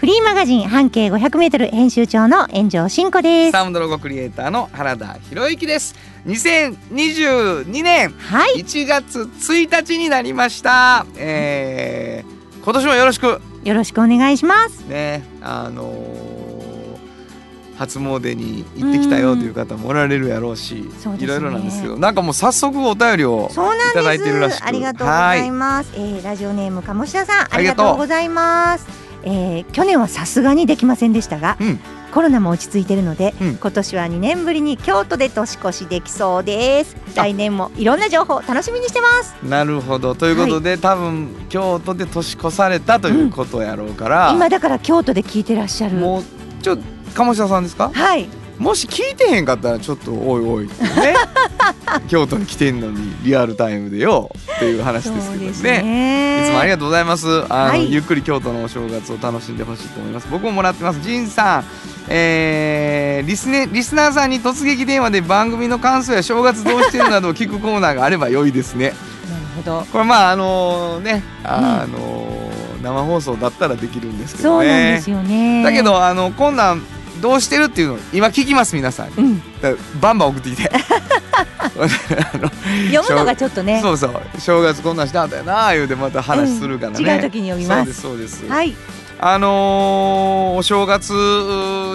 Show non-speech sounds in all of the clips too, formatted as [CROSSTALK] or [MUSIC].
フリーマガジン半径500メートル編集長の炎上真子です。サウンドロゴクリエイターの原田博之です。2022年。はい、1月1日になりました、えー、今年もよろしく。よろしくお願いします。ねあのー初詣に行ってきたよ。という方もおられるやろうし、いろいろなんですけどなんかもう早速お便りをいただいてるらし。く。ありがとうございます。えーラジオネーム鴨志田さん、ありがとうございます。えー去年はさすがにできませんでしたが、うん。コロナも落ち着いているので、うん。今年は2年ぶりに京都で年越しできそうです。来年もいろんな情報楽しみにしてます。なるほど。ということで、多分京都で年越されたということやろうから、今だから京都で聞いてらっしゃる。もうちょ鴨下さんですか？はい、もし聞いてへんかったらちょっとおいおいってね [LAUGHS] 京都に来てんのにリアルタイムでよっていう話ですけどねね。いつもありがとうございます。あの、はいゆっくり京都のお正月を楽しんでほしいと思います。僕ももらってます。ジンさん、えー、リスネリスナーさんに突撃電話で番組の感想や正月どうしてるなどを聞くコーナーがあれば良いですね。なるほど。これまああのね、あの生放送だったらできるんですけそうどね。なんですよね。だけどあのこんなんどうしてるっていうのを今聞きます皆さんに。うん、バンバン送ってきて。[LAUGHS] 読むのがちょっとね。そうそう正月こんなんしたんだよな言うてまた話するからね、うん違う時に読みますそうですそうです、はい。あのーお正月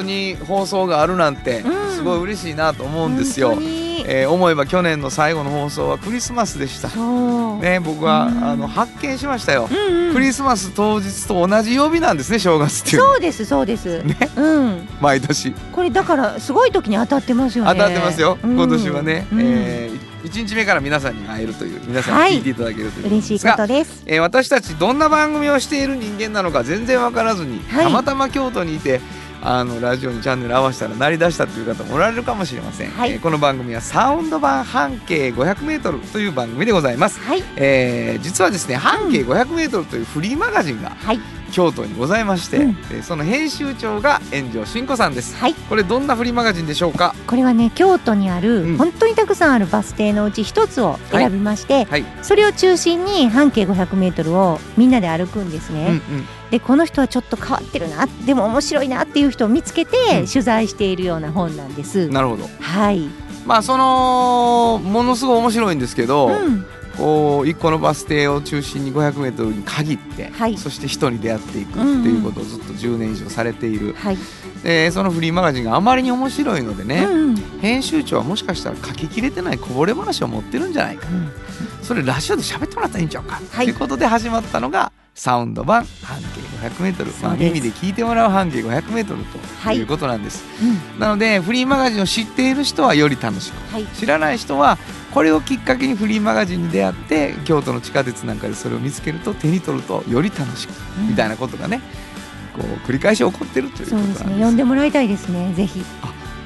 に放送があるなんてうん。すごい嬉しいなと思うんですよ、本当に。えー思えば去年の最後の放送はクリスマスでした。ね僕はうん。あの発見しましたよ、うんうん。クリスマス当日と同じ曜日なんですね正月っていうそうですそうです。ね。うん。毎年。これだからすごい時に当たってますよね。当たってますよ、うん。今年はね、うん。え1日目から皆さんに会えるという皆さんに聞いていただけるということ嬉しいことです。えー私たちどんな番組をしている人間なのか全然わからずに、はいたまたま京都にいてあのラジオにチャンネル合わせたら鳴り出したという方もおられるかもしれません、はい。えーこの番組はサウンド版半径 500m という番組でございます、はい。えー実はですね半径 500m というフリーマガジンがはい。京都にございまして、うん。えーその編集長が炎上真子さんです。はい。これどんなフリーマガジンでしょうか？これはね京都にある、うん。本当にたくさんあるバス停のうち一つを選びまして、はい、それを中心に半径500メートルをみんなで歩くんですね。うんうんでこの人はちょっと変わってるなでも面白いなっていう人を見つけて、うん取材しているような本なんです。なるほどはい。まあそのものすごい面白いんですけど、うん。こう一個のバス停を中心に 500m に限って、はいそして人に出会っていくっていうことをずっと10年以上されている、はい。でそのフリーマガジンがあまりに面白いのでね、うんうん。編集長はもしかしたら書ききれてないこぼれ話を持ってるんじゃないか。うん。それラジオで喋ってもらったらいいんちゃうか、はい。ということで始まったのがサウンド版半径 500m、まあ、耳で聞いてもらう半径 500m とはい。いうことなんです、うん。なのでフリーマガジンを知っている人はより楽しく。はい。知らない人はこれをきっかけにフリーマガジンに出会って京都の地下鉄なんかでそれを見つけると手に取るとより楽しく。うん。みたいなことがねこう繰り返し起こってるということそうなんですですね。読んでもらいたいですね。ぜひ。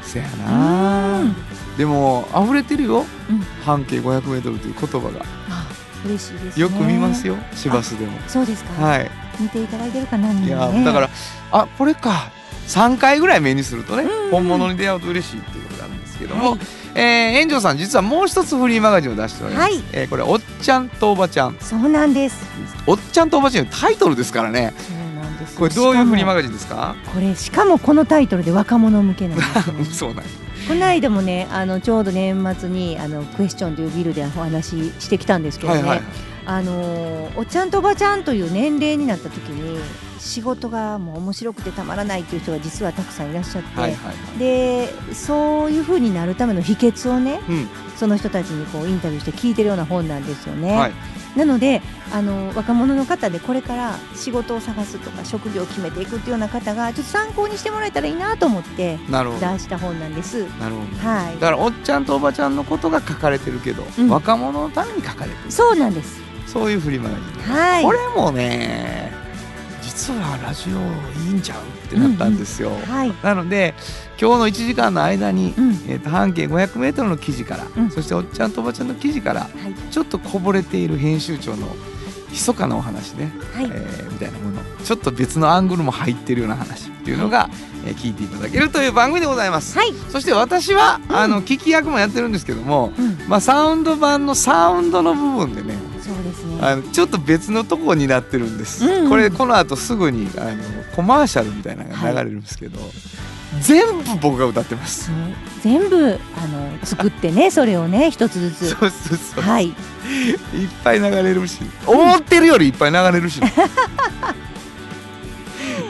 せやなうんでも溢れてるよ、うん半径 500m という言葉があ嬉しいですね。よく見ますよ市バスでもそうですか。はい見ていただいてるかな。いやねだからあこれか3回ぐらい目にするとね、うん本物に出会うと嬉しいっていうことなんですけども、はいえー、炎上さん実はもう一つフリーマガジンを出しております、はいえーこれおっちゃんとおばちゃんそうなんです。おっちゃんとおばちゃんのタイトルですからね。これどういうフリーマガガジンですか？これしかもこのタイトルで若者向けなんですね。[LAUGHS] そうなんこの間もねあのちょうど年末にあのクエスチョンというビルでお話ししてきたんですけどね、はいはいあのおっちゃんとおばちゃんという年齢になった時に仕事がもう面白くてたまらないっていう人が実はたくさんいらっしゃって、はいはいでそういう風になるための秘訣をねうん。その人たちにこうインタビューして聞いてるような本なんですよね。はい。なのであの若者の方でこれから仕事を探すとか職業を決めていくっていうような方がちょっと参考にしてもらえたらいいなと思って出した本なんです。なるほど。はい。だからおっちゃんとおばちゃんのことが書かれてるけど、うん。若者のために書かれてる。そうなんです。そういうフリーマガジン、はい。これもね実はラジオいいんちゃうってなったんですよ。はい。なので今日の1時間の間に、うん。えー、と半径 500m の記事から、うん。そしておっちゃんとおばちゃんの記事からはい。ちょっとこぼれている編集長の密かなお話ね、はい。えーみたいなものちょっと別のアングルも入ってるような話っていうのが、えー聞いていただけるという番組でございます。はい。そして私は、あの聞き役もやってるんですけども、うん。まあ、サウンド版のサウンドの部分でねあのちょっと別のとこになってるんです、うん。うんこれこの後すぐにあのコマーシャルみたいなのが流れるんですけど、全部僕が歌ってます。全部あの作ってね [LAUGHS] それをね一つずつ。そうそうそう、はい。いっぱい流れるし。思ってるよりいっぱい流れるし、[LAUGHS]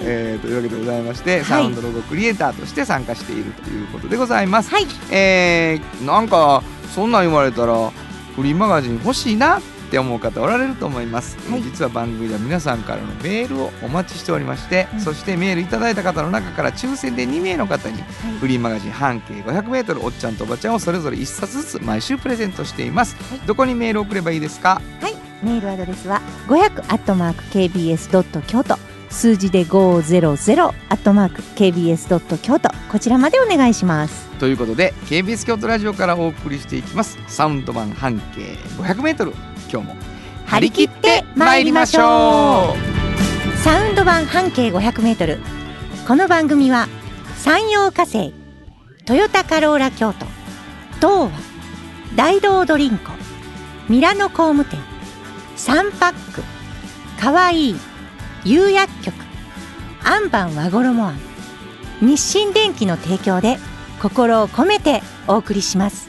えーというわけでございまして、サウンドロゴクリエイターとして参加しているということでございます。はい。えーなんかそんなん言われたらフリーマガジン欲しいな。って思う方おられると思います、えーはい。実は番組では皆さんからのメールをお待ちしておりまして、うん。そしてメールいただいた方の中から抽選で2名の方にフリーマガジン半径 500m おっちゃんとおばちゃんをそれぞれ1冊ずつ毎週プレゼントしています、はい。どこにメールを送ればいいですか？はい、メールアドレスは500アットマーク kbs ドット京都。数字で500アットマーク kbs ドット京都。こちらまでお願いします。ということで KBS 京都ラジオからお送りしていきます。サウンド版半径 500m 今日も張り切って参りましょう。サウンド版半径500メートル。この番組は山陽火星、トヨタカローラ京都、東和、大道ドリンコ、ミラノ工務店、サンパック、かわいい、釉薬局、アンバン和衣あん、日清電機の提供で心を込めてお送りします。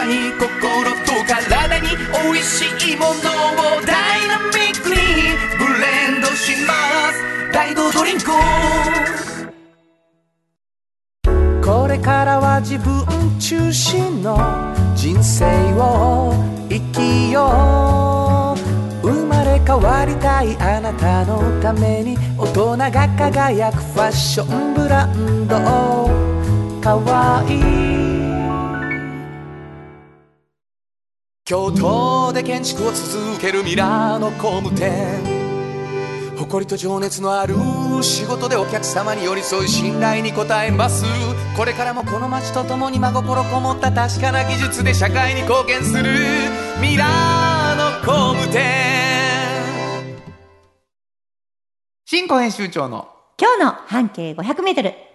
心と体に美味しいものをダイナミックにブレンドします。大道ドリンクこれからは自分中心の人生を生きよう。生まれ変わりたいあなたのために大人が輝くファッションブランド。かわいい。京都で建築を続けるミラーの工務店。誇りと情熱のある仕事でお客様に寄り添い信頼に応えます。これからもこの街とともに真心こもった確かな技術で社会に貢献する。ミラーの工務店。新庫編集長の。今日の半径500メートル。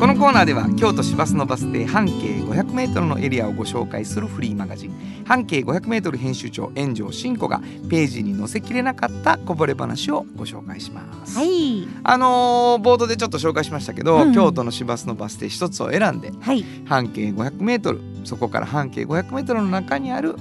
このコーナーでは京都市バスのバス停半径 500m のエリアをご紹介するフリーマガジン半径 500m 編集長炎上真子がページに載せきれなかったこぼれ話をご紹介します、はい。あのー冒頭でちょっと紹介しましたけど、うんうん京都の市バスのバス停一つを選んではい。半径 500m そこから半径 500m の中にある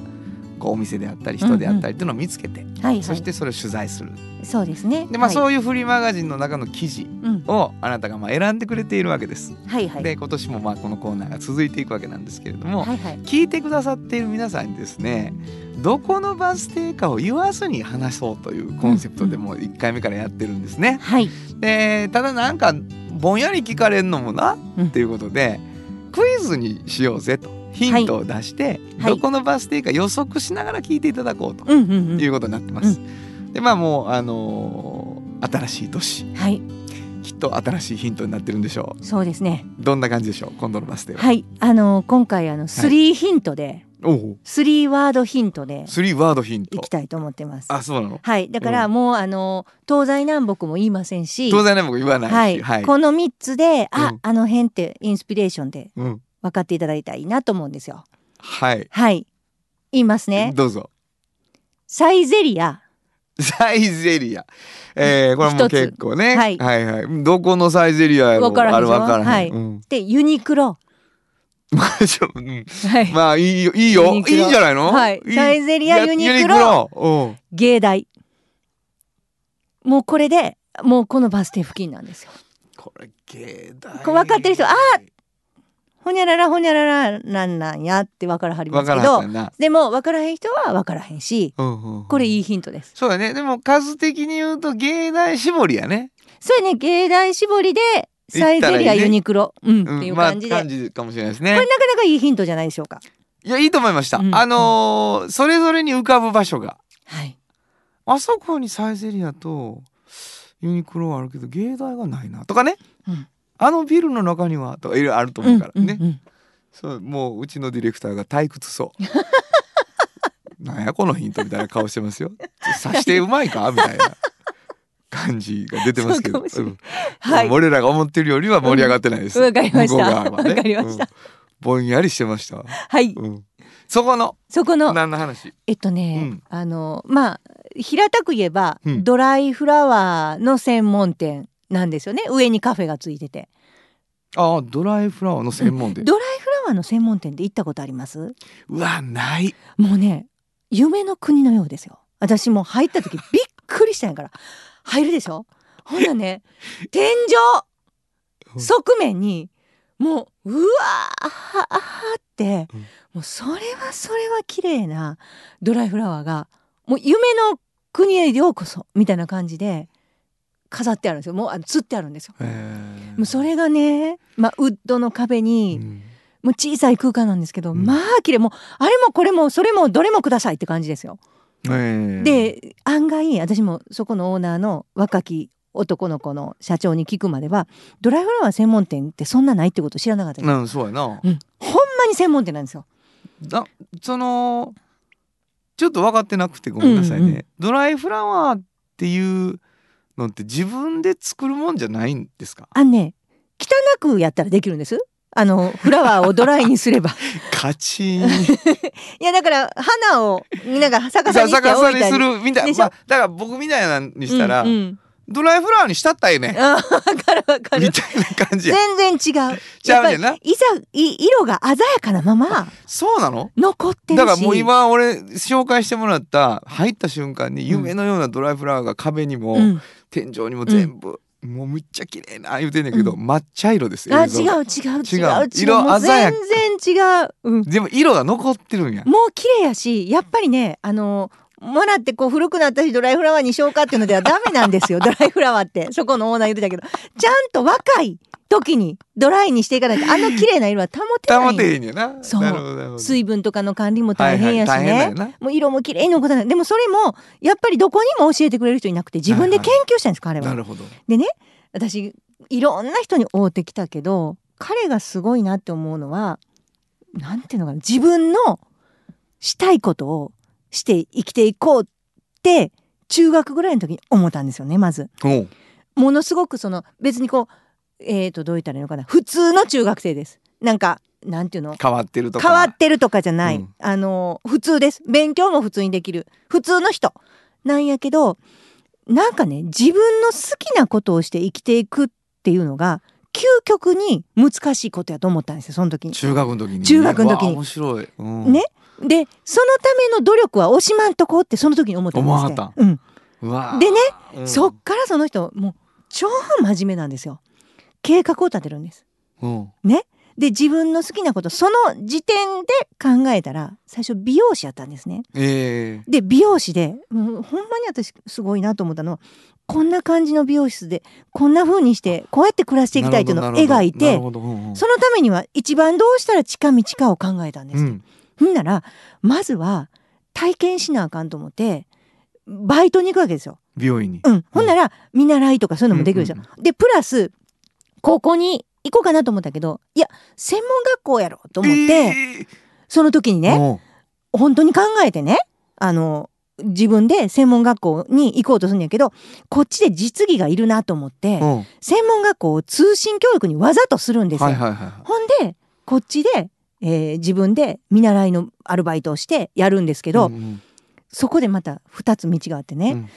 こうお店であったり人であったりっていうのを見つけて、はい、はい。そしてそれを取材するそうですね。でまあ、はい、そういうフリーマガジンの中の記事うん。をあなたがまあ選んでくれているわけです。はいはい。で今年もまあこのコーナーが続いていくわけなんですけれども、はいはい。聞いてくださっている皆さんにですねどこのバス停かを言わずに話そうというコンセプトでもう1回目からやってるんですね。はい。でただなんかぼんやり聞かれるのもなうんっていうことでクイズにしようぜとヒントを出して、はいどこのバス停か予測しながら聞いていただこうと。いうことになってます。でまあもうあのー新しい年はい。きっと新しいヒントになってるんでしょそうですね。うどんな感じでしょう今度のバス停は？はい。あの今回あのスリーヒントで、おおスリーワードヒントでスリーワードヒントいきたいと思ってます。あそうなの？はい。だからもう、あの東西南北も言いませんし。東西南北言わないしはい、はい、この三つで、あ、うんあの辺ってインスピレーションでうん、分かっていただいたらいいなと思うんですよ。はい。はい。言いますね。どうぞ。サイゼリア。サイゼリア。えー、これも結構ね。はい。はいはい。どこのサイゼリアやろわからへん。あれわからへん、はい。うん、で、ユニクロ。[LAUGHS] まあちょうん。はい。まあいいよ。いいよいいんじゃないの？はい。サイゼリアやユニクロ。うん。芸大。もうこれでもうこのバス停付近なんですよ。これ芸大。分かってる人あほにゃららほにゃららなんなんやって分からはりますけどでも分からへん人は分からへんしうんうんうん。これいいヒントです。そうやね。でも数的に言うと芸大絞りやね、そうやね。芸大絞りでサイゼリアユニクロ、うん、っていうまあ感じで、感じかもしれないですこれねなかなかいいヒントじゃないでしょうか。いやいいと思いました、うん。あのーそれぞれに浮かぶ場所が。はい。あそこにサイゼリアとユニクロはあるけど芸大がないな。とかね、うんあのビルの中にはとかいろいろあると思うからね、うんうんうん。そうもううちのディレクターが退屈そう。[LAUGHS] なんやこのヒントみたいな顔してますよ。さしてうまいかみたいな感じが出てますけど。そうん。はい。俺らが思ってるよりは盛り上がってないです、わかりました。向こう側はね。わかりました。うん。ぼんやりしてました。わ、はい。うん、そこの？そこの。何の話？えっとね、うん。あのまあ平たく言えば、うん。ドライフラワーの専門店なんですよね。上にカフェがついてて。ああドライフラワーの専門店、ドライフラワーの専門店って行ったことあります？うわない。もうね夢の国のようですよ。私もう入った時びっくりしたんやから。入るでしょ？ほんなね [LAUGHS] 天井うん。側面にもううわーあーって、うん。もうそれはそれは綺麗なドライフラワーがもう夢の国へようこそみたいな感じで飾ってあるんですよ。もうあの吊ってあるんですよ。もうそれがね、まあ、ウッドの壁に、うん。もう小さい空間なんですけど、うん。まあ綺麗。もうあれもこれもそれもどれもくださいって感じですよ。で案外私もそこのオーナーの若き男の子の社長に聞くまではドライフラワー専門店ってそんなないってこと知らなかったです、うんそうやな。うん、ほんまに専門店なんですよ。だそのちょっと分かってなくてごめんなさいね、うんうん。ドライフラワーっていうのって自分で作るもんじゃないんですか？あのね汚くやったらできるんです。あのフラワーをドライにすれば。カチンいやだから花をなんか逆さにして逆さにす置いたり。るみたいな、まあ、だから僕みたいなのにしたら、うんうん。ドライフラワーにしたったらええね [LAUGHS] あ分かる分かる。みたいな感じや。全然違う。ちゃうねんな。いざい色が鮮やかなままそうなの？残ってだからもう今俺紹介してもらった入った瞬間に夢のようなドライフラワーが壁にも、うん天井にも全部、もうむっちゃ綺麗な言うてんねんけど、う抹茶色ですよあ違う違う違う。違う。違う色鮮や全然違う、うん、でも色が残ってるんや。もう綺麗やしやっぱりねあのもらってこう古くなったしドライフラワーにしようかっていうのではダメなんですよ。[LAUGHS] ドライフラワーって。そこのオーナー言ってたけど。ちゃんと若い時にドライにしていかないと。あの綺麗な色は保てない。保てへんやな。そう。水分とかの管理も大変やしはいはいもう色も綺麗に残らない。でもそれもやっぱりどこにも教えてくれる人いなくて自分で研究したんです彼は。なるほど。でね私いろんな人に会うてきたけど彼がすごいなって思うのはなんていうのかな。自分のしたいことをして生きていこうって中学ぐらいの時に思ったんですよねまず。ものすごくその別にこうえー、とどう言ったらいいのかな。普通の中学生です。なんかなんていうの？変わってるとか。変わってるとかじゃない、うん。あの普通です。勉強も普通にできる。普通の人。なんやけどなんかね自分の好きなことをして生きていくっていうのが究極に難しいことやと思ったんですよその時に。中学の時に。中学の時に。面白い、うん。ね？でそのための努力は惜しまんとこうってその時に思ったんですね思わはった。うん、うわでね、うん。そっからその人もう超真面目なんですよ。計画を立てるんです。うん。で自分の好きなことその時点で考えたら最初美容師やったんですね。ええ。で美容師でもうほんまに私すごいなと思ったのはこんな感じの美容室でこんな風にしてこうやって暮らしていきたいっていうのを描いてなるほど。なるほど。うんうん。そのためには一番どうしたら近道かを考えたんです。うん。ほんならまずは体験しなあかんと思ってバイトに行くわけですよ。美容院に。うん、ほんなら見習いとかそういうのもできるでしょ。うんでプラス高校に行こうかなと思ったけどいや専門学校やろと思って、えその時にえね本当に考えてねあの自分で専門学校に行こうとするんやけどこっちで実技がいるなと思って専門学校を通信教育にわざとするんですよ。はいはいはい。ほんでこっちで、えー自分で見習いのアルバイトをしてやるんですけど、うんうん。そこでまた2つ道があってね、うん。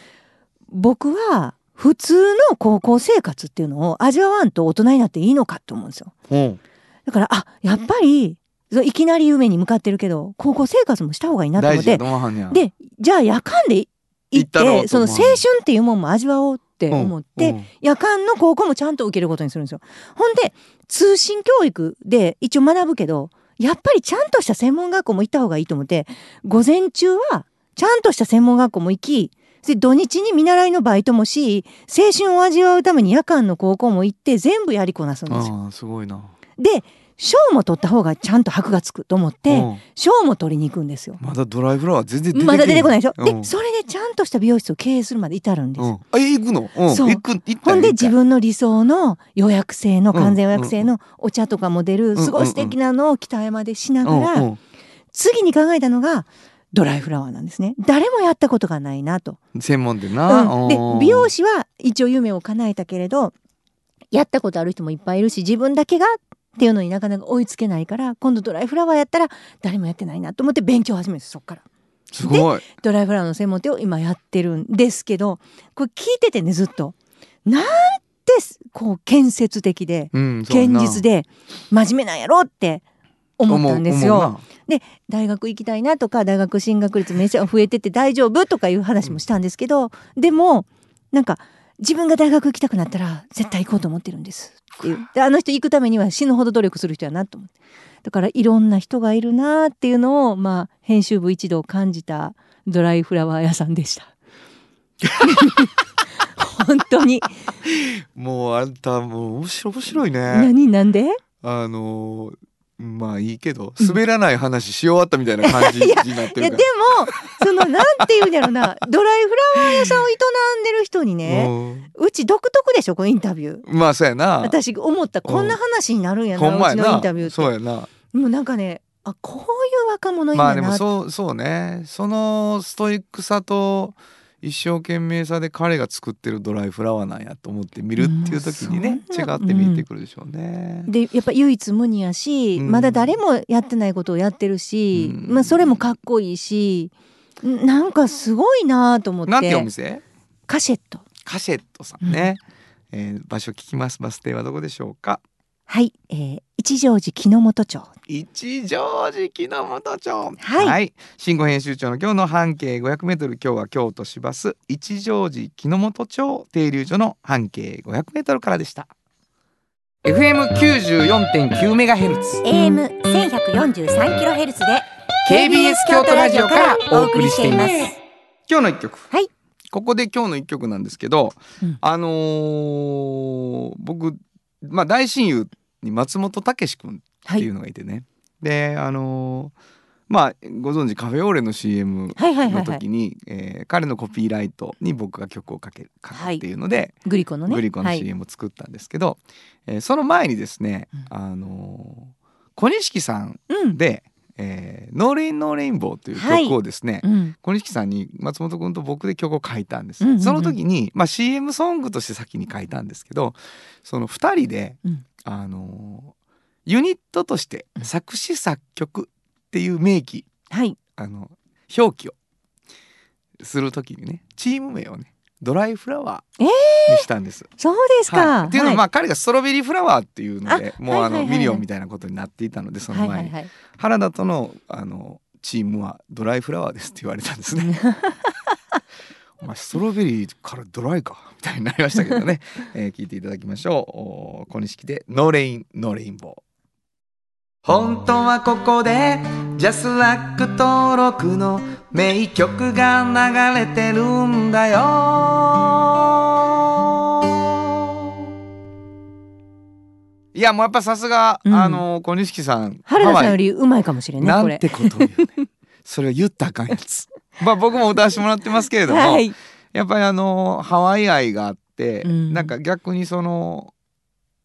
僕は普通の高校生活っていうのを味わわんと大人になっていいのかって思うんですよ。おう。だからあやっぱりいきなり夢に向かってるけど高校生活もした方がいいなと思って。でじゃあ夜間で行ってその青春っていうもんも味わおうって思って、うんうん。夜間の高校もちゃんと受けることにするんですよ。ほんで通信教育で一応学ぶけどやっぱりちゃんとした専門学校も行った方がいいと思って午前中はちゃんとした専門学校も行きで土日に見習いのバイトもし青春を味わうために夜間の高校も行って全部やりこなすんですよ。ああすごいな。で賞も取った方がちゃんと箔がつくと思ってうん。賞も取りに行くんですよ。まだドライフラワー全然まだ出てこないでしょ、うん。でそれでちゃんとした美容室を経営するまで至るんですよ、うん、あえ行くの、うん、そう。行く行ったほんで自分の理想の予約制のうん完全予約制のお茶とかも出るん。すごい素敵なのを北山でしながら、次に考えたのがドライフラワーなんですね。誰もやったことがないなと、専門店な、うん。でうん。美容師は一応夢を叶えたけれどやったことある人もいっぱいいるし自分だけがっていうのになかなか追いつけないから今度ドライフラワーやったら誰もやってないなと思って勉強を始めるそっから。すごいドライフラワーの専門店を今やってるんですけどこれ聞いててねずっとなんてこう建設的でうん堅実で真面目なんやろって思ったんですよ。思う思う大学行きたいなとか大学進学率めちゃ増えてて大丈夫とかいう話もしたんですけど、でもなんか自分が大学行きたくなったら絶対行こうと思ってるんです。っていう。であの人行くためには死ぬほど努力する人やなと思って。だからいろんな人がいるなっていうのをまあ編集部一同感じたドライフラワー屋さんでした。[LAUGHS] 本当に。もうあんたもう面白い面白いね。何なんで？あのーまあいいけど滑らない話し終わったみたいな感じになって [LAUGHS] いやるかでもそのなんていうんやろな。[LAUGHS] ドライフラワー屋さんを営んでる人にらねうち独特でしょこのインタビュー。うんまあそうやな。私思ったこんな話になるんやな、うちのインタビューって。そうやな。もうなんかねあこういう若者いいんまあでもそうそうね。そのストイックさと一生懸命さで彼が作ってるドライフラワーなんやと思って見るっていう時にねうん違って見えてくるでしょうね。でやっぱ唯一無二やし、うん。まだ誰もやってないことをやってるし、うん。まあ、それもかっこいいしんなんかすごいなと思って。なんてお店？カシェット。カシェットさんね、えー場所聞きます。バス停はどこでしょうか？はい、えー一乗寺木之本町。一乗寺木之本町。はい。新語編集長の今日の半径 500m 今日は京都市バス。一乗寺木之本町。停留所の半径 500m からでした。FM94.9 メガヘルツ。AM 1143キロヘルツで KBS 京都ラジオからお送りしています。今日の一曲。はい。ここで今日の一曲なんですけど、うん。あのー僕まあ大親友に松本武史君っていうのがいてね、であのーまあご存知カフェオーレの CM はいはいはいはい。の時に、えー彼のコピーライトに僕が曲をかける書くっていうので、グリコのね。グリコのはい。CM を作ったんですけど、えーその前にですね、うん。あのー小錦さんうん。で「えーノーレインノーレインボー」というはい。曲をですね、うん。小錦さんに松本君と僕で曲を書いたんです、うんうんうん。その時に、まあ、CM ソングとして先に書いたんですけどその2人で、うん。あのーユニットとして作詞作曲っていう名義はい。あの表記をする時にねチーム名をねドライフラワーにしたんです。そうですか、はい、っていうのは、はい。まあ彼がストロベリーフラワーっていうのであもうあの、はいはいはい。はいミリオンみたいなことになっていたのでその前に、はいはいはい。原田とのあのチームはドライフラワーですって言われたんですね。[LAUGHS] お前ストロベリーからドライか？[LAUGHS] みたいになりましたけどね、えー聞いていただきましょう。お小錦で「 No Rain No Rainbow」本当はここでジャスラック登録の名曲が流れてるんだよ。いやもうやっぱさすが、うん。あの小錦さん原田さんハワイよりうまいかもしれんねなこれ。んてことを言うね。それは言ったらあかんやつ。[LAUGHS] まあ僕も歌わせてもらってますけれども、はい。やっぱりあのハワイ愛があって、うん。なんか逆にその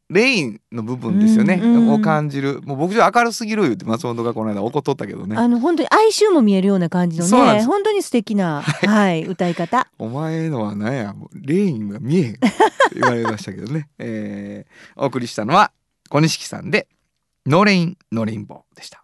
Rain の部分ですよね、うんうん。を感じる。もう僕じゃ明るすぎる言って松本がこの間怒っとったけどね。あの本当に哀愁も見えるような感じのね本当に素敵なはい。歌い方。お前のは何や rain が見えへんって言われましたけどね、[LAUGHS] えー、お送りしたのは小錦さんで「ノーレインノーレインボー」でした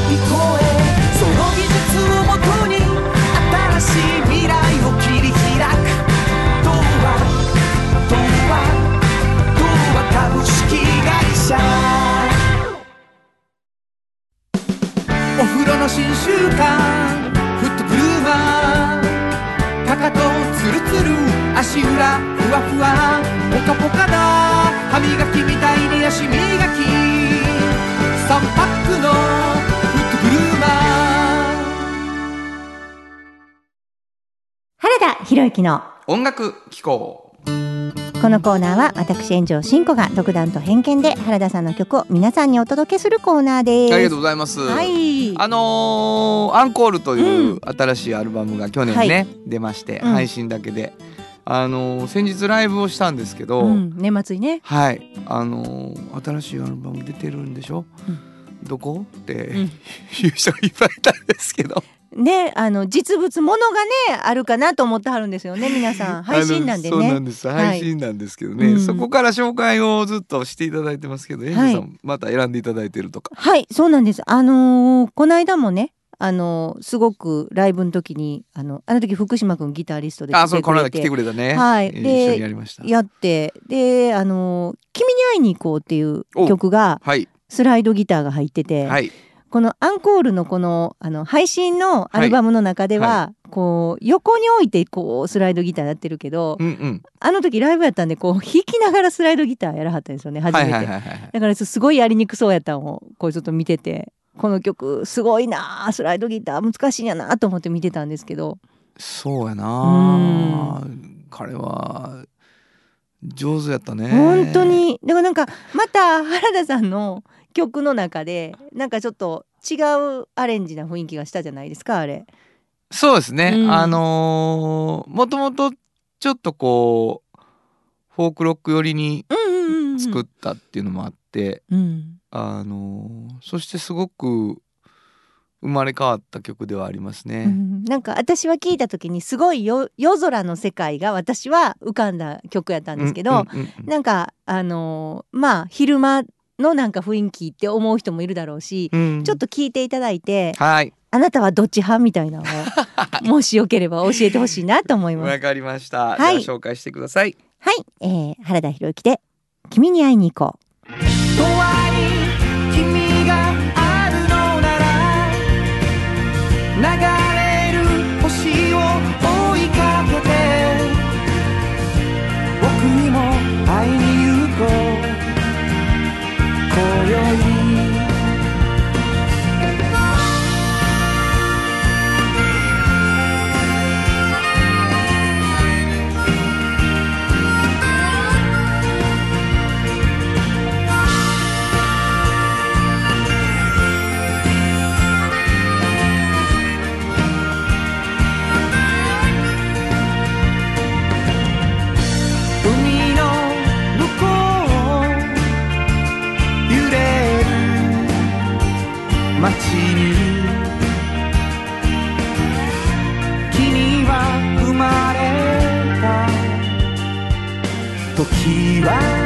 会社お風呂の新習慣フットグルーマーかかとツルツル足裏ふわふわポカポカだ歯磨きみたいに足磨き3パックのフットグルーマー原田博之の音楽機構。このコーナーは私炎上真子が独断と偏見で原田さんの曲を皆さんにお届けするコーナーです。ありがとうございます、はい。あのーアンコールという新しいアルバムが去年ね、はい。出まして、うん。配信だけで、あのー先日ライブをしたんですけど、うん、年末にね。はい。あのー新しいアルバム出てるんでしょ、どこ？って、ん。[LAUGHS] 言う人がいっぱいいたんですけどね、あの実物ものがねあるかなと思ってはるんですよね皆さん。[LAUGHS] 配信なんであのそうなねんです。はい。配信なんですけどね、うん。そこから紹介をずっとしていただいてますけど、エンジェさんまた選んでいただいてるとか。はいそうなんです。あのーこの間もねあのーすごくライブの時にあのあの時福島くんギタリストであ来てくれそれこの間来ててくれたね、はい。でえー一緒にやりました。やってであのー君に会いに行こう」っていうお曲がはい。スライドギターが入ってて、はいこのアンコールのこのあの配信のアルバムの中では、はこう横に置いてこうスライドギターやってるけど、うんうん。あの時ライブやったんでこう弾きながらスライドギターやらはったんですよね初めて、はいはいはいはいだからすごいやりにくそうやったのをこうちょっと見ててこの曲すごいなあスライドギター難しいんやなと思って見てたんですけど。そうやな彼は上手やったね。本当に。でもなんかまた原田さんの曲の中でなんかちょっと違うアレンジな雰囲気がしたじゃないですかあれ。そうですね、うん。あのーもともとちょっとこうフォークロック寄りに作ったっていうのもあって、うん。あのーそしてすごく生まれ変わった曲ではありますね。うん。なんか私は聞いた時にすごいよ夜空の世界が私は浮かんだ曲やったんですけど、うんうんうんうん。なんかあのーまあ昼間のなんか雰囲気って思う人もいるだろうし、うん。ちょっと聞いていただいてはい。あなたはどっち派みたいなのを [LAUGHS] もしよければ教えてほしいなと思います。わかりました、はい。紹介してください。はい、えー、原田博之で君に会いに行こう。君があるのなら流れる星た時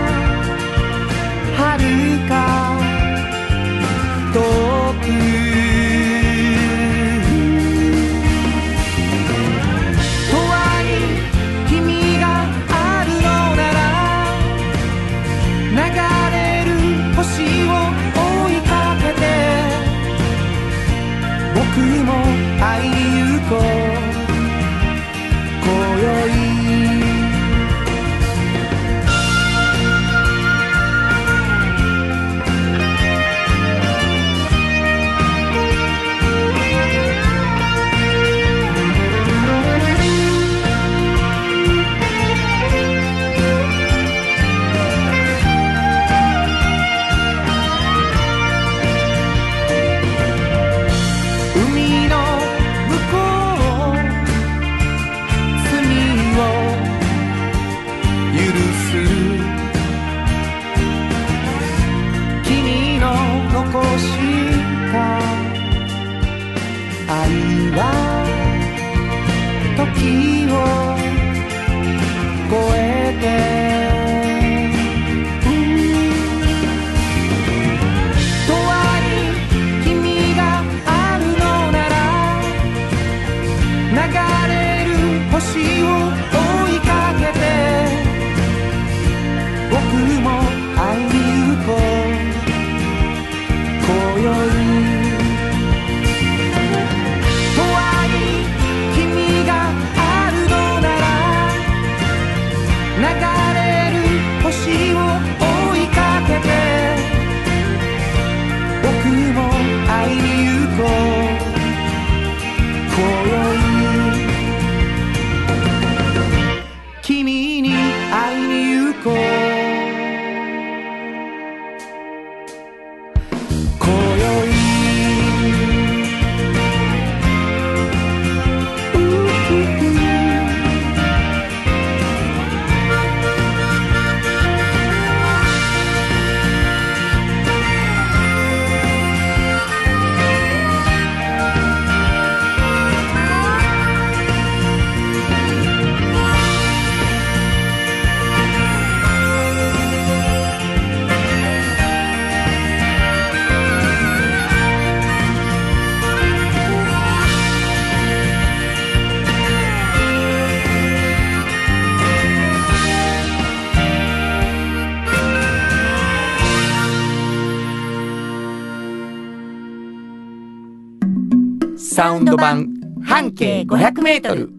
ウンド版半径500メートル。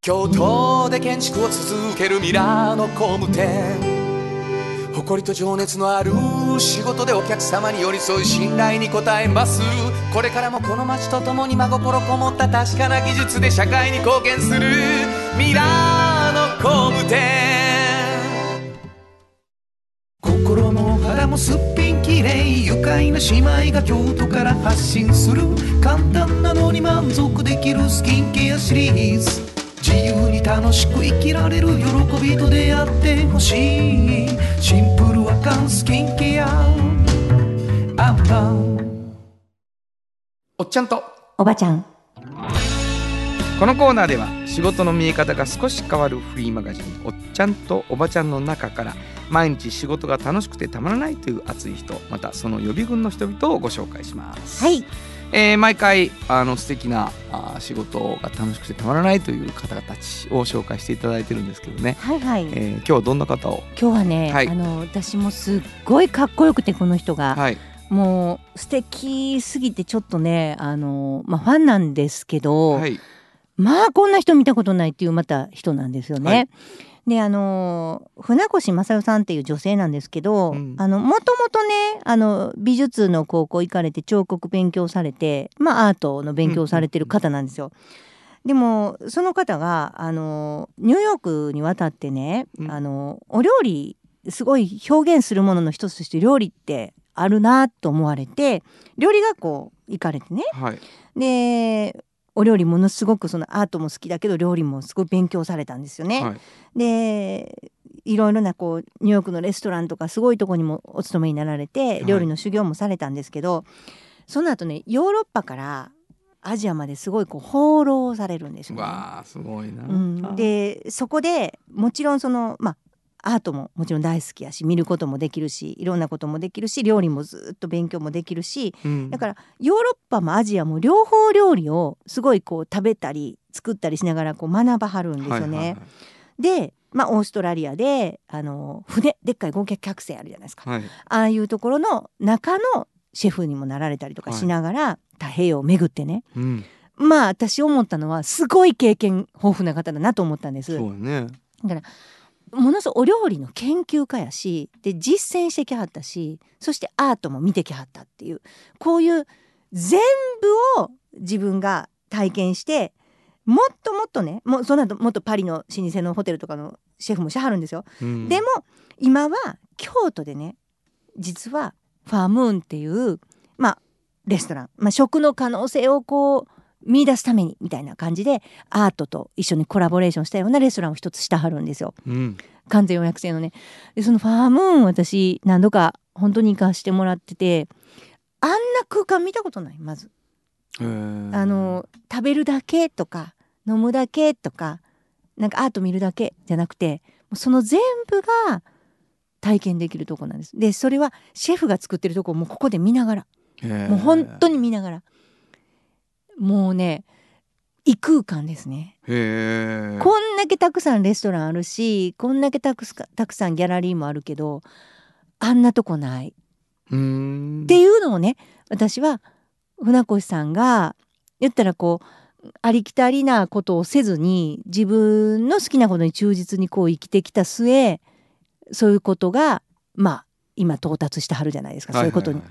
京都で建築を続けるミラーの工務店。誇りと情熱のある仕事でお客様に寄り添い信頼に応えます。これからもこの街とともに真心こもった確かな技術で社会に貢献する。ミラーの工務店。肌もすっぴんきれい愉快な姉妹が京都から発信する簡単なのに満足できるスキンケアシリーズ。自由に楽しく生きられる喜びと出会ってほしい。シンプルアカンスキンケア。アンパンおっちゃんと。おばちゃんこのコーナーでは仕事の見え方が少し変わるフリーマガジン「おっちゃんとおばちゃん」の中から毎日仕事が楽しくてたまらないという熱い人またその予備軍の人々をご紹介します。はい。えー毎回あの素敵なあー仕事が楽しくてたまらないという方たちを紹介していただいてるんですけどね、はいはい、えー今日はどんな方を？今日はね、はい。あの私もすっごいかっこよくてこの人が、はい。もう素敵すぎてちょっとねあのまあファンなんですけど、はいまあこんな人見たことないっていうまた人なんですよね。はい。であの船越正代さんっていう女性なんですけど、もともとねあの美術の高校行かれて彫刻勉強されてまあアートの勉強されてる方なんですよ。でもその方があのニューヨークに渡ってね、うん。あのお料理すごい表現するものの一つとして料理ってあるなと思われて料理学校行かれてね。はい。でお料理ものすごくそのアートも好きだけど料理もすごい勉強されたんですよね。はいでいろいろなこうニューヨークのレストランとかすごいとこにもお勤めになられてい料理の修行もされたんですけど、その後ねヨーロッパからアジアまですごいこう放浪されるんですよね。わあすごいな、うん、でそこでもちろんそのまあアートももちろん大好きやし見ることもできるしいろんなこともできるし料理もずっと勉強もできるしうん。だからヨーロッパもアジアも両方料理をすごいこう食べたり作ったりしながらこう学ばはるんですよね。はいはいはい。で、まあ、オーストラリアであの船でっかい合計客船あるじゃないですか。はい。ああいうところの中のシェフにもなられたりとかしながら、太平洋を巡ってね。うん、まあ私思ったのはすごい経験豊富な方だなと思ったんです。そうやねものすごいお料理の研究家やしで実践してきはったしそしてアートも見てきはったっていうこういう全部を自分が体験してもっともっとねもうその後もっとパリの老舗のホテルとかのシェフもしはるんですよ。うんでも今は京都でね実はファームーンっていうまあレストラン、まあ、食の可能性をこう見出すためにみたいな感じでアートと一緒にコラボレーションしたようなレストランを一つしてはるんですよ。うん。完全予約制のね。でそのファームーン私何度か本当に行かしてもらっててあんな空間見たことないまず。あの食べるだけとか飲むだけとかなんかアート見るだけじゃなくてその全部が体験できるとこなんです。でそれはシェフが作ってるとこをもうここで見ながら。もう本当に見ながらもうね異空間ですね。こんだけたくさんレストランあるしこんだけたくさんたくさんギャラリーもあるけどあんなとこない。っていうのをね私は船越さんが言ったらこうありきたりなことをせずに自分の好きなことに忠実にこう生きてきた末そういうことがまあ今到達してはるじゃないですか、そういうことに。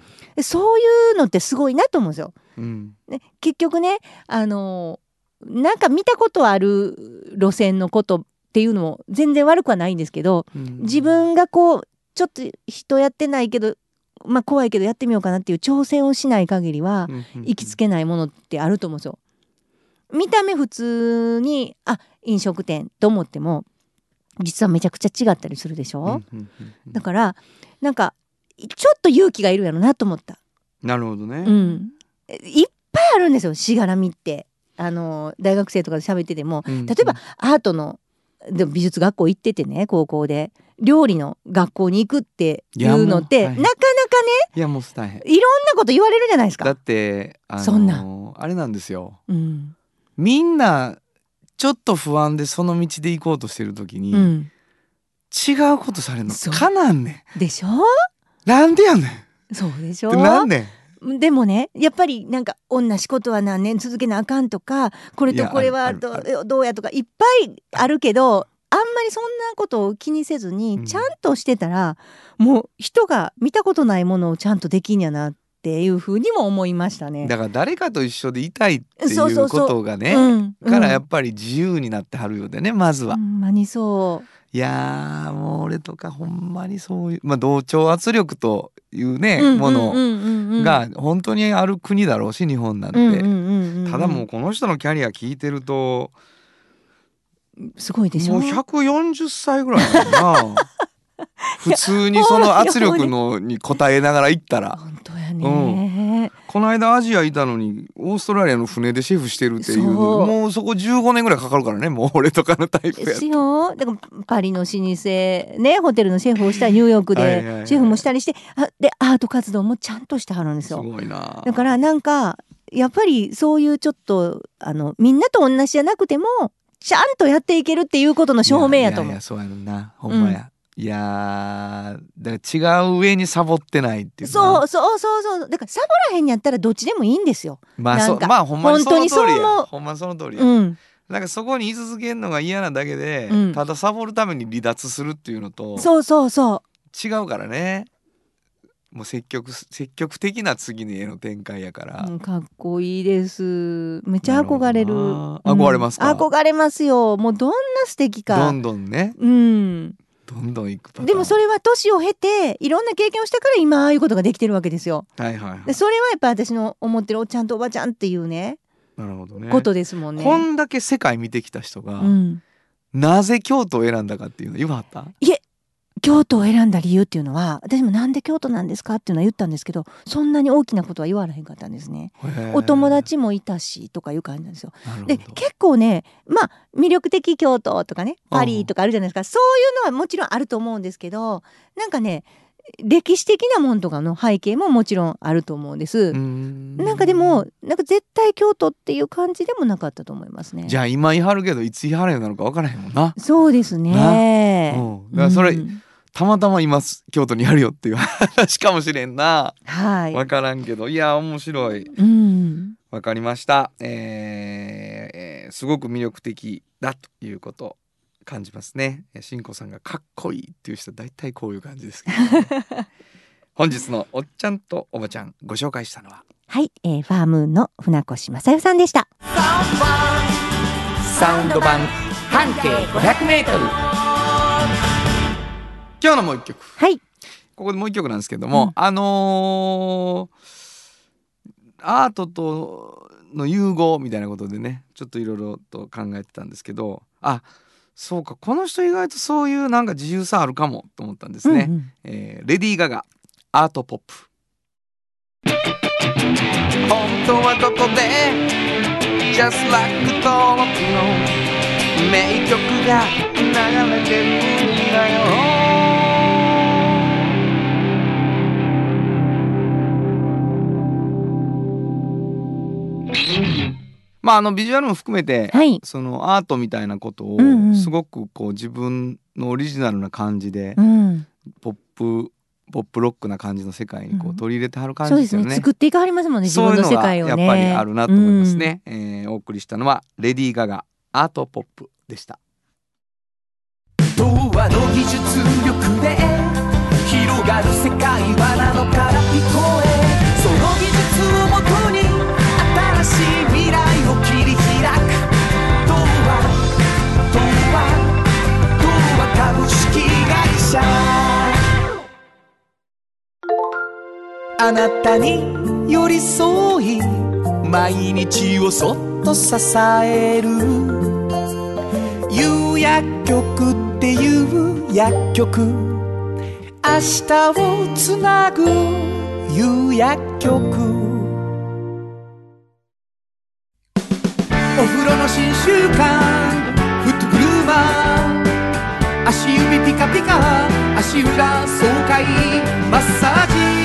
そういうのってすごいなと思うんですよ。うん。ね、結局ねあのなんか見たことある路線のことっていうのも全然悪くはないんですけどうん。自分がこうちょっと人やってないけどまあ怖いけどやってみようかなっていう挑戦をしない限りは行きつけないものってあると思うんですよ。見た目普通にあ飲食店と思っても実はめちゃくちゃ違ったりするでしょ、うんうんうんうん。だからなんかちょっと勇気がいるやろなと思った。なるほどね。うん、いっぱいあるんですよしがらみって。あの大学生とかで喋ってても。うん例えばアートのでも美術学校行っててね高校で。料理の学校に行くっていうのってなかなかねいやもう大変。いろんなこと言われるじゃないですだか。ってあのそんな。あれなんですよ。うん。みんなちょっと不安でその道で行こうとしてる時に、うん、違うことされるの。かなんねでしょ？んなんでやねん。そうでしょ？なんねん。でもねやっぱりなんか同じことは何年続けなあかんとかこれとこれはどどうやとかいっぱいあるけどあんまりそんなことを気にせずにうん。ちゃんとしてたら、もう人が見たことないものをちゃんとできんやなっていうふうにも思いましたね。だから誰かと一緒でいたいっていうことがねうんからやうんっぱり自由になってはるようでねまずは。ほ。んまにそう。いやーもう俺とかほんまにそういうまあ同調圧力というね、うんものが本当にある国だろうし日本なんて、ただもうこの人のキャリア聞いてるとすごいでしょ？もう140歳ぐらいだな [LAUGHS] [LAUGHS] 普通にその圧力のに応えながら行ったら。本当やね、この間アジアいたのにオーストラリアの船でシェフしてるっていうもうそこ15年ぐらいかかるからねもう俺とかのタイプやですよ。だからパリの老舗ねホテルのシェフをしたりニューヨークでシェフもしたりしてあでアート活動もちゃんとしてはるんですすよごいな。だからなんかやっぱりそういうちょっとあのみんなと同じじゃなくてもちゃんとやっていけるっていうことの証明やと思う。いやいやそうやろな。ほんまや、いやーだから違う上にサボってないっていうな。そうそうそうそう。だからサボらへんやったらどっちでもいいんですよ。まあそまあほんまにその通りや。ほんまにその通りや、うん。なんかそこに居続けるのが嫌なだけで、うん。ただサボるために離脱するっていうのとそうそうそう。違うからね。もう積極積極的な次にへの展開やから、うんかっこいいです。めっちゃ憧れる。憧れますか？うん憧れますよ。もうどんな素敵どかんどんね。うんどんどんいくでもそれは年を経ていろんな経験をしたから今ああいうことができてるわけですよ。はいはい、はい。で、それはやっぱ私の思ってるおっちゃんとおばちゃんっていうね。なるほどね。ことですもんね。こんだけ世界見てきた人が、うん、なぜ京都を選んだかっていうの言わはった？京都を選んだ理由っていうのは私もなんで京都なんですかっていうのは言ったんですけどそんなに大きなことは言われへんかったんですね。お友達もいたしとかいう感じなんですよ。で結構ねまあ魅力的京都とかねパリとかあるじゃないですか。そういうのはもちろんあると思うんですけどなんかね歴史的なもんとかの背景ももちろんあると思うんです。なんかでもなんか絶対京都っていう感じでもなかったと思いますね。じゃあ今言いはるけどいつ言いはるようになるか分からへんもんな。そうですね。うん。だからそれうんたまたま今京都にあるよっていう [LAUGHS] 話かもしれんな。はい。分からんけど。いや面白い。うん。分かりました、えーえーすごく魅力的だということを感じますね。えーしんこさんがかっこいいっていう人は大体こういう感じですけど、ね、[LAUGHS] 本日のおっちゃんとおばちゃんご紹介したのは？はい、えー、ファームーンの船越正代さんでした。サウンド版半径 500m 今日のもう一曲。はい。ここでもう一曲なんですけども、うん。あのーアートとの融合みたいなことでねちょっといろいろと考えてたんですけどあそうかこの人意外とそういうなんか自由さあるかもと思ったんですね、うんうん。えーレディー・ガガアートポップ。本当はどこで Just like 登録の名曲が流れてるんだよまああのビジュアルも含めて、はい。そのアートみたいなことをうんうんすごくこう自分のオリジナルな感じでうん。ポップポップロックな感じの世界にこううん取り入れてはる感そうですね。じですよね。作っていかはりますもんね。自分のそういうのが世界をね。やっぱりあるなと思いますね。えーお送りしたのはレディー・ガガアートポップでした。童話の技術力で広がる世界はなのから聞こえあなたに寄り添い毎日をそっと支える。有薬局っていう薬局。明日をつなぐ有薬局。お風呂の新習慣フットグルーマー足指ピカピカ足裏爽快。マッサージ。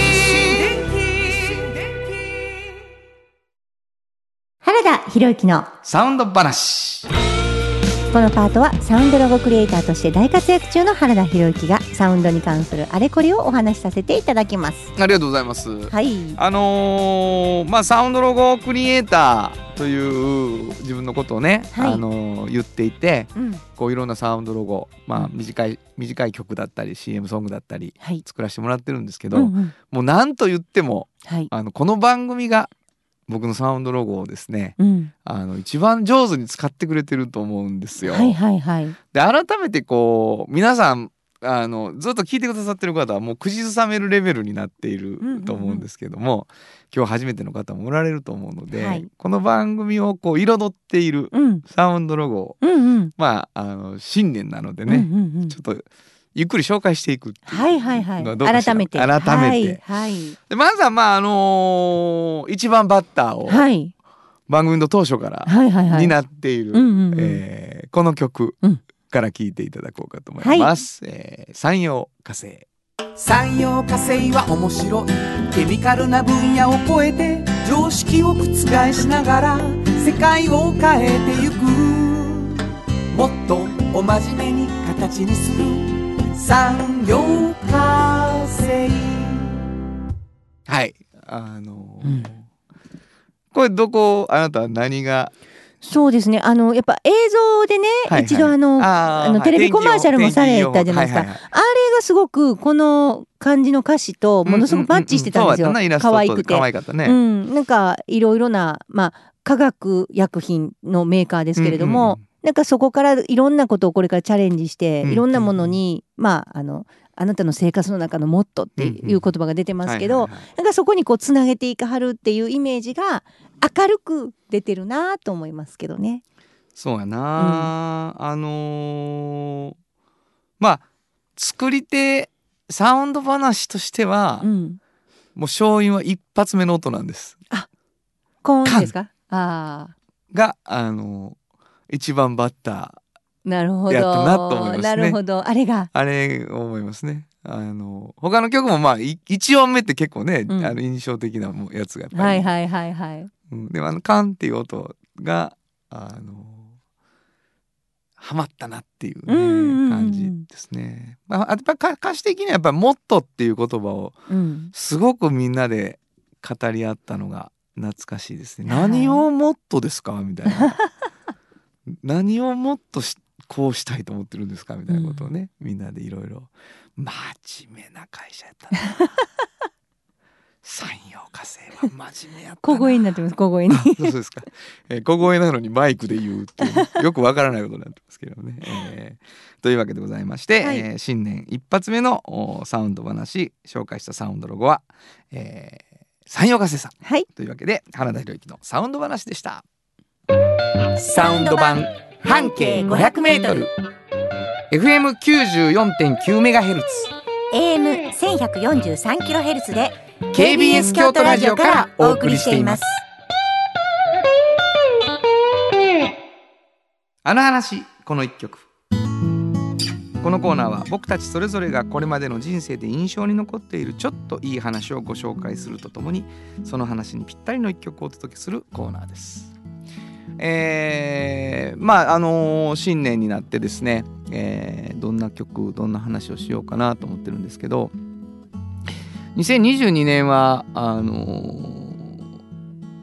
田博之のサウンド話。このパートはサウンドロゴクリエイターとして大活躍中の原田博之がサウンドに関するあれこれをお話しさせていただきます。ありがとうございます。はい。あのーまあサウンドロゴクリエイターという自分のことをね、はい。あのー言っていてうん。こういろんなサウンドロゴまあうん。短い短い曲だったり CM ソングだったりはい。作らせてもらってるんですけど、うんうん。もう何と言ってもはい。あのこの番組が僕のサウンドロゴをですねうん。あの一番上手に使ってくれてると思うんですよ。はいはいはい。で改めてこう皆さんあのずっと聞いてくださってる方はもう口ずさめるレベルになっているうんうんうん。と思うんですけども、今日初めての方もおられると思うので、はい。この番組をこう彩っているうん。サウンドロゴをうんうん。まああの新年なのでね、うんうんうん。ちょっとゆっくり紹介していくっていうはいはいはい。のはどうかしら。改めて。改めて、はいはい。でまずはまああのー一番バッターをはい。番組の当初からはいはいはい。になっている、うんうんうん。えーこの曲うん。から聴いていただこうかと思います。えー山陽火星産業化成は面白いケミカルな分野を超えて常識を覆しながら世界を変えてゆく。もっとお真面目に形にする産業化成はい。あのーうん。これどこあなたは何が？そうですね。あのやっぱ映像でね、はいはい。一度あのああのテレビコマーシャルもされたじゃないですか、はいはい。はいあれがすごくこの感じの歌詞とものすごくマッチしてたんですよ、うううそうやったなイラストと可愛くて。可愛かったね、うん、なんかいろいろな、まあ、化学薬品のメーカーですけれども、うんうんうんなんかそこからいろんなことをこれからチャレンジして、うんうんいろんなものに、まあ、あのあなたの生活の中のモットーっていう言葉が出てますけど、なんかそこにこうつなげていかはるっていうイメージが明るく出てるなと思いますけどね。そうやな、あのーまあ作り手サウンド話としては、うん、もう勝因は一発目の音なんです。コーンですか？ああがあの一番バッターなるほど。やったなと思いますね。なるほど。あれが。あれ思いますね。あの他の曲もまあい一音目って結構ね、うん。あの印象的なもやつがやっぱり、はいはいはいはい。うん、でもあのカンっていう音があのハマったなっていうね、うんうんうん。感じですね。まあ、やっぱ歌歌詞的にはやっぱり「もっと」っていう言葉をうん、すごくみんなで語り合ったのが懐かしいですね。はい。何をもっとですか？みたいな。何をもっとしこうしたいと思ってるんですか？みたいなことをね、みんなでいろいろ真面目な会社やったな。山陽火星は真面目やったな。小声になってます小声に。[LAUGHS] そうですか、えー小声なのにマイクで言うっていうね、よくわからないことになってますけどね。えーというわけでございまして、はいえー新年一発目のおサウンド話紹介したサウンドロゴは、えー、山陽火星さんはい。というわけで原田博之のサウンド話でした。サウンド版半径 500m FM 94.9メガヘルツ AM 千百四十三キロヘルツで KBS 京都ラジオからお送りしています。あの話この一曲このコーナーは僕たちそれぞれがこれまでの人生で印象に残っているちょっといい話をご紹介するとともにその話にぴったりの一曲をお届けするコーナーです。えーまああのー新年になってですね、えーどんな曲どんな話をしようかなと思ってるんですけど2022年はあのー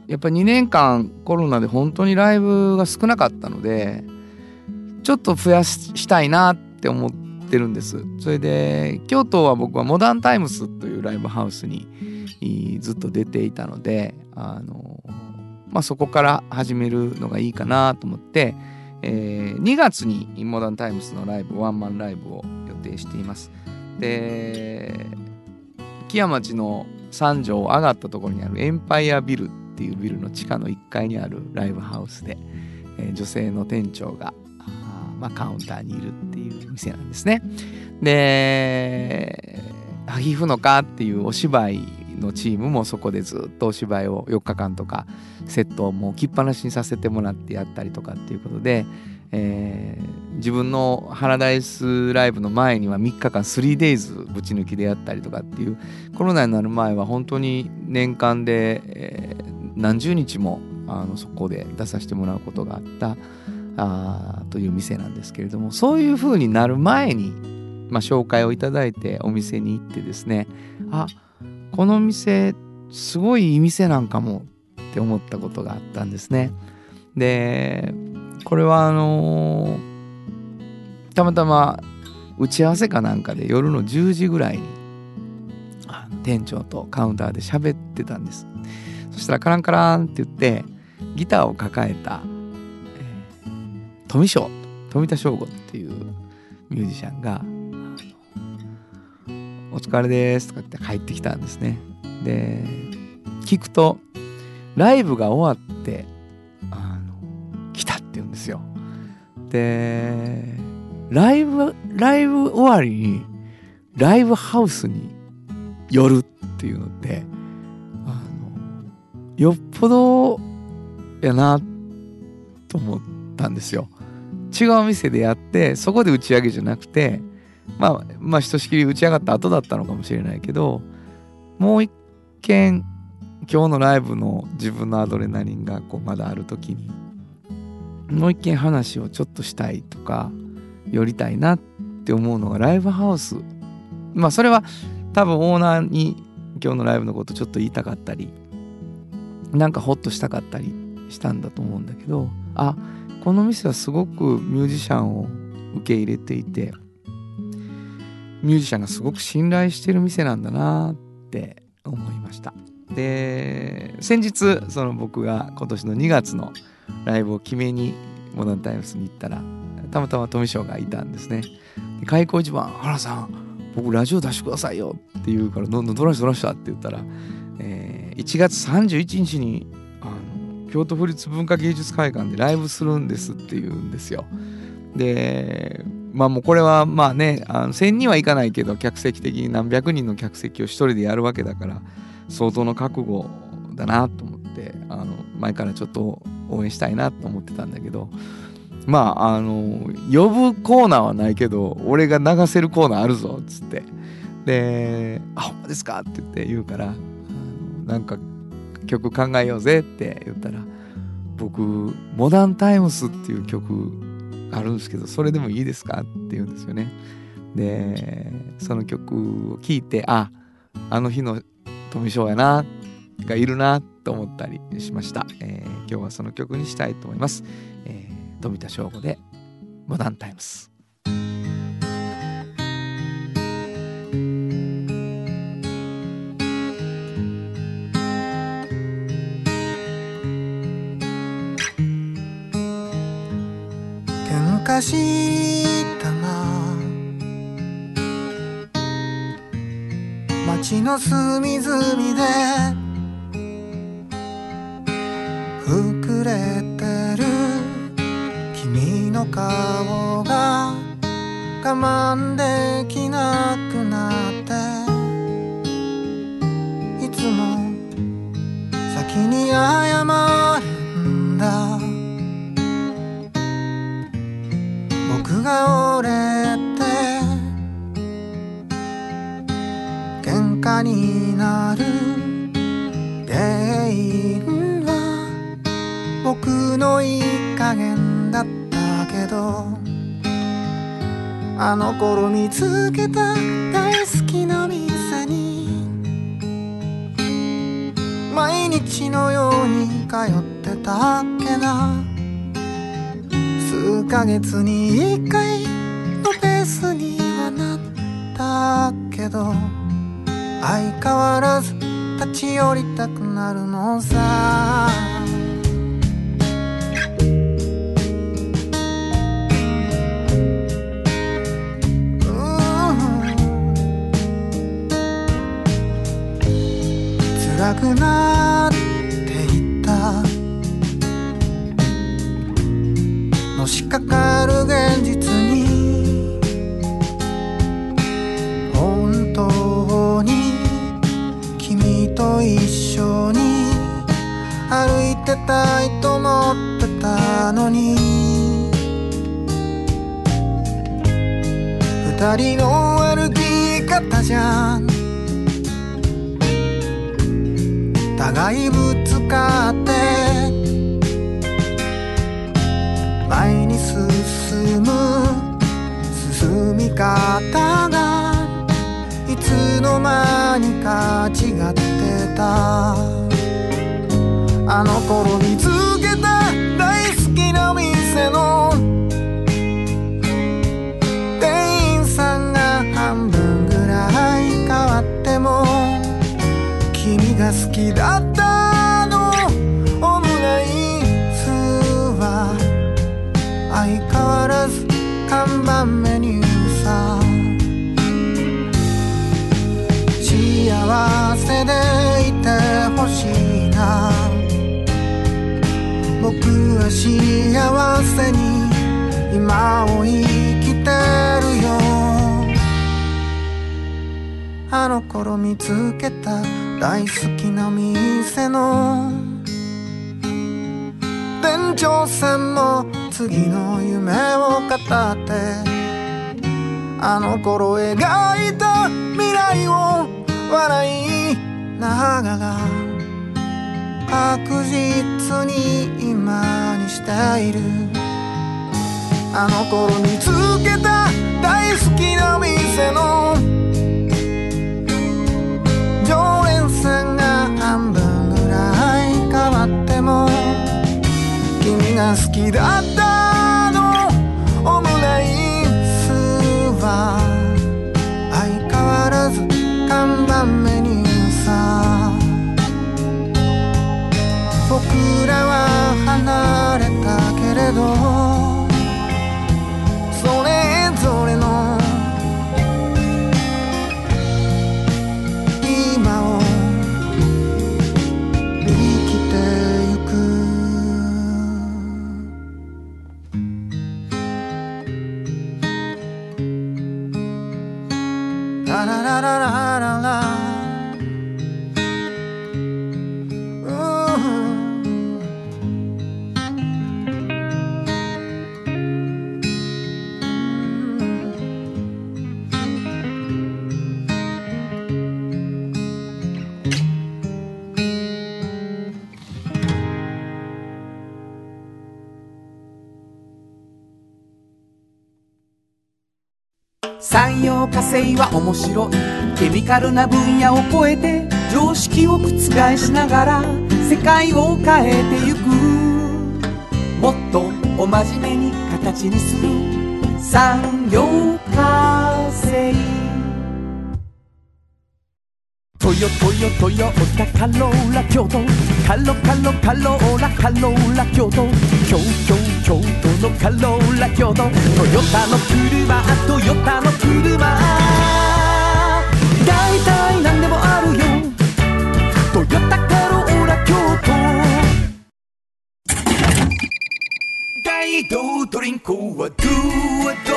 やっぱ2年間コロナで本当にライブが少なかったのでちょっと増やしたいなって思ってるんです。それで京都は僕はモダンタイムスというライブハウスにずっと出ていたのであのーまあそこから始めるのがいいかなと思って、えー2月にモダンタイムスのライブワンマンライブを予定していますで木屋町の三条上がったところにあるエンパイアビルっていうビルの地下の1階にあるライブハウスで、えー女性の店長がまあ、カウンターにいるっていう店なんですね。で「ハギフのか?」っていうお芝居のチームもそこでずっとお芝居を4日間とかセットをもう切っぱなしにさせてもらってやったりとかっていうことで、えー、自分のハラダイスライブの前には3日間 3days ぶち抜きでやったりとかっていうコロナになる前は本当に年間で、えー、何十日もあのそこで出させてもらうことがあったあという店なんですけれどもそういう風になる前に、まあ、紹介をいただいてお店に行ってですねあこの店すごいいい店なんかもって思ったことがあったんですね。でこれはあのー、たまたま打ち合わせかなんかで夜の10時ぐらいに店長とカウンターで喋ってたんです。そしたらカランカランって言ってギターを抱えたえ富翔富田翔吾っていうミュージシャンが「お疲れです」とかって帰ってきたんですね。で聞くとライブが終わってあの来たって言うんですよ。でライブライブ終わりにライブハウスに寄るっていうのってあのよっぽどやなと思ったんですよ。違う店でやってそこで打ち上げじゃなくてまあまあひとしきり打ち上がった後だったのかもしれないけどもう一件今日のライブの自分のアドレナリンがこうまだある時にもう一件話をちょっとしたいとか寄りたいなって思うのがライブハウス。まあそれは多分オーナーに今日のライブのことちょっと言いたかったりなんかホッとしたかったりしたんだと思うんだけどあこの店はすごくミュージシャンを受け入れていてミュージシャンがすごく信頼してる店なんだなって思いましたで先日その僕が今年の2月のライブを決めにモダンタイムスに行ったらたまたま富翔がいたんですねで開口一番「原さん僕ラジオ出してくださいよ」って言うから「どんどんどらしたどらした」って言ったら、えー、1月31日に京都府立文化芸術会館でライブするんですって言うんですよ。でまあもうこれはまあねあの1,000人はいかないけど客席的に何百人の客席を一人でやるわけだから相当の覚悟だなと思ってあの前からちょっと応援したいなと思ってたんだけどまああの呼ぶコーナーはないけど俺が流せるコーナーあるぞっつってで「あほんまですか?」って言って言うからなんか曲考えようぜって言ったら僕「モダンタイムス」っていう曲あるんですけどそれでもいいですか？って言うんですよね。でその曲を聴いてああの日の富翔やながいるなと思ったりしました、えー、今日はその曲にしたいと思います、えー、富田翔吾で「モダンタイムス」したな街の隅々で膨れてる君の顔が我慢できなくなっていつも先に謝るが折れて喧嘩になる。原因は僕のいい加減だったけどあの頃見つけた大好きな店に毎日のように通ってたっけな。ヶ月に一回のペースにはなったけど相変わらず立ち寄りたくなるのさ。辛くなっかかる現実に。本当に君と一緒に。歩いてたいと思ってたのに。二人の歩き方じゃん。互いぶつかって。み方がいつの間にか違ってた。あの頃見つけた大好きな店の店員さんが半分ぐらい変わっても君が好きだったでいてほしいな。僕は幸せに今を生きてるよ。あの頃見つけた大好きな店の。店長さんも次の夢を語って。あの頃描いた未来を笑い。ながら確実に今にしている。あの頃見つけた大好きな店の常連さんが半分ぐらい変わっても君が好きだったのオムライスは相変わらず看板メ離れたけれどそれぞれの今を生きてゆく。ラララララ。産業化成は面白いケミカルな分野を超えて常識を覆しながら世界を変えてゆく。もっとお真面目に形にする。産業化成。ヨトヨトヨタカローラ京都カロカロカローラカローラ京都京京京都のカローラ京都トヨタの車トヨタの車大体何でもあるよトヨタカローラ京都大道ドリンクはドゥはド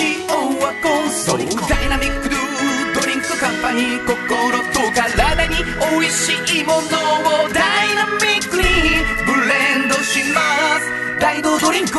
塩はコンソーダイナミックドゥカンパニー心と体においしいものをダイナミックにブレンドします。ライドリンク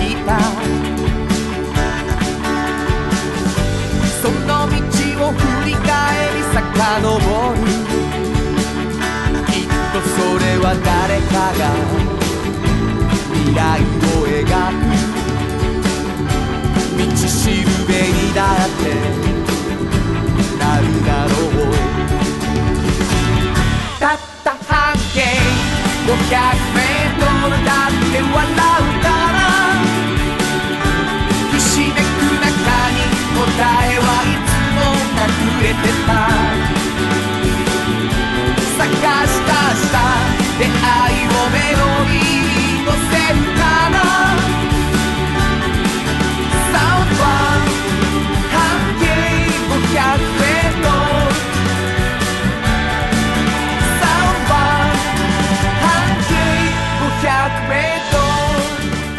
遡るきっとそれは誰かが未来を描く道しるべにだってなるだろう。たった半径500メートルだって笑うからひしめく中に答えはいつも隠れてた。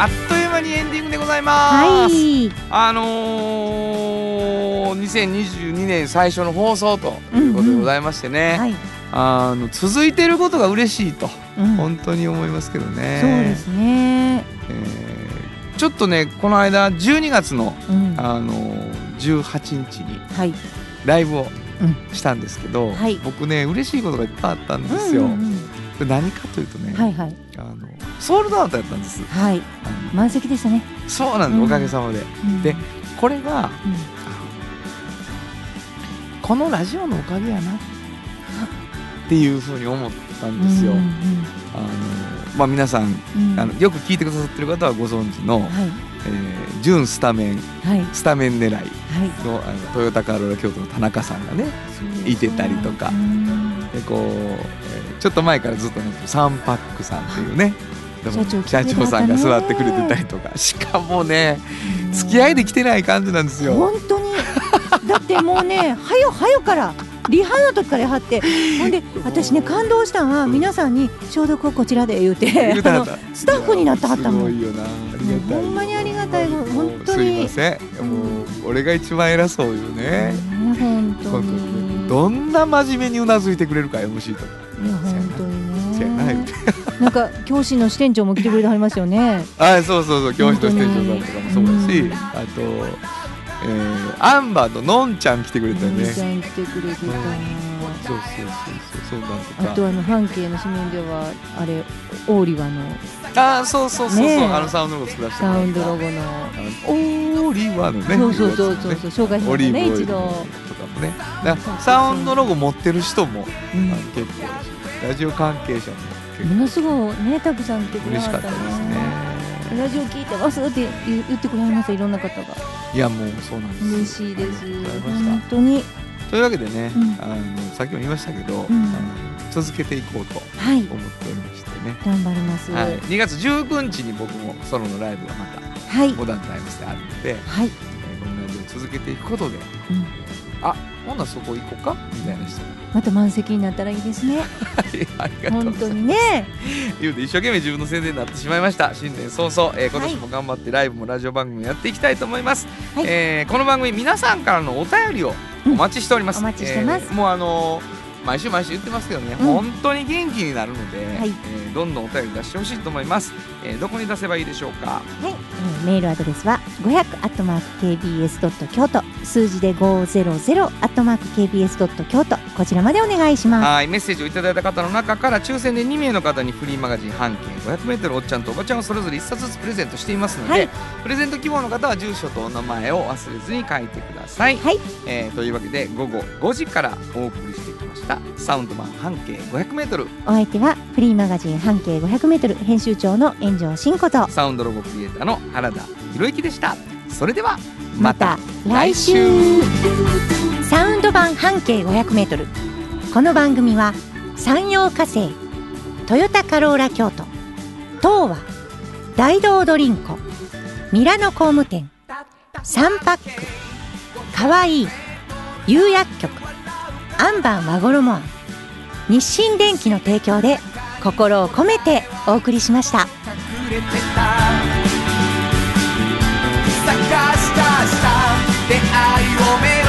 あっという間にエンディングでございます。あのー、2022年最初の放送ということでございましてね、うんうんはい、あの続いてることが嬉しいと。本当に思いますけどね、そうですね、えーちょっとねこの間12月の、うん、あのー18日にはい。ライブをうしたんですけど、はい。僕ね嬉しいことがいっぱいあったんですよ。うんうんうん。何かというとね、はいはい。あのソールドアウトやったんです。はい。満席でしたね、そうなんです、うん。おかげさまで。うん。でこれがうん。このラジオのおかげやなっていうふうに思ったんですよ。うんうんあのまあ皆さんうん。あのよく聞いてくださってる方はご存知の、はい。えー準スタメンはい。スタメン狙いはい。のあのトヨタカローラ京都の田中さんがねいてたりとか。うん。でこう、えーちょっと前からずっとねサンパックさんっていうね社長さんが座ってくれてたりとか。[LAUGHS] しかもね付き合いで来てない感じなんですよ。本当に。だってもうねはよはよからリハの時からやはってほんで私ね感動したのは皆さんに消毒をこちらで言うてスタッフになってはったもんほんまにありがたい。本当すいにません。もう俺が一番偉そうよね。ね本当に。にどんな真面目にうなずいてくれるか MC とか。いや本当にね。て。なんか教師の支店長も来てくれてはりますよね。[LAUGHS] あそうそうそう。教師の支店長さんとかもそうだしうん。あと、えーアンバーとのんちゃん来てくれたよね。みーちゃん来てくれてた。そうそうそうそう。そうなんとか。あとあの半径の紙面ではあれオーリワの。ああそうそうそうそう、ねえ。あのサウンドロゴ作らせてサもらったウンドロゴの。オーリーワのね。そうそうそうそう。そう紹介しオましたね一度。とかもね。だサウンドロゴ持ってる人も、うん。結構ラジオ関係者も結ものすごいねたくさん来てくれはっ構嬉しかったたですね。ラジオ聞いてますって言言ってくれましたいろんな方がいやもうそうなんです嬉しいです。本当に。というわけでね、うん。あのさっきも言いましたけど、ん。あの続けていこうとはい。思っておりましてね、頑張ります。は、はい。い2月19日に僕もソロのライブがまたはい、モダンタイムスであるので、はい続けていくことでうん。あほんならそこ行こうか？みたいな人。がまた満席になったらいいですね。本当にね。言うて一生懸命自分の宣伝になってしまいました。新年早々、えー今年も頑張ってライブもラジオ番組もやっていきたいと思います、はい。えーこの番組皆さんからのお便りをお待ちしております、うんお待ちしてます。えーもうあのー毎週毎週言ってますけどね、うん。本当に元気になるので、はい。えーどんどんお便り出してほしいと思います、えーどこに出せばいいでしょうか？はい、えーメールアドレスは500アットマーク KBS ドット京都。数字で500アットマーク KBS ドット京都。こちらまでお願いします。はい。メッセージをいただいた方の中から抽選で2名の方にフリーマガジン半径 500m おっちゃんとおばちゃんをそれぞれ1冊ずつプレゼントしていますので、はい。プレゼント希望の方は住所とお名前を忘れずに書いてください、はいえーというわけで午後5時からお送りしてきましたサウンド版半径 500m お相手はフリーマガジン半径500メートル編集長の炎上真子と。サウンドロゴクリエイターの原田博之でした。それではまた来週。サウンド版半径500メートル。この番組は山陽火星トヨタカローラ京都東和大道ドリンコミラノ工務店サンパックかわいい釉薬局アンバー和衣。日清電機の提供で心を込めてお送りしました「隠れてた探した。出会いを目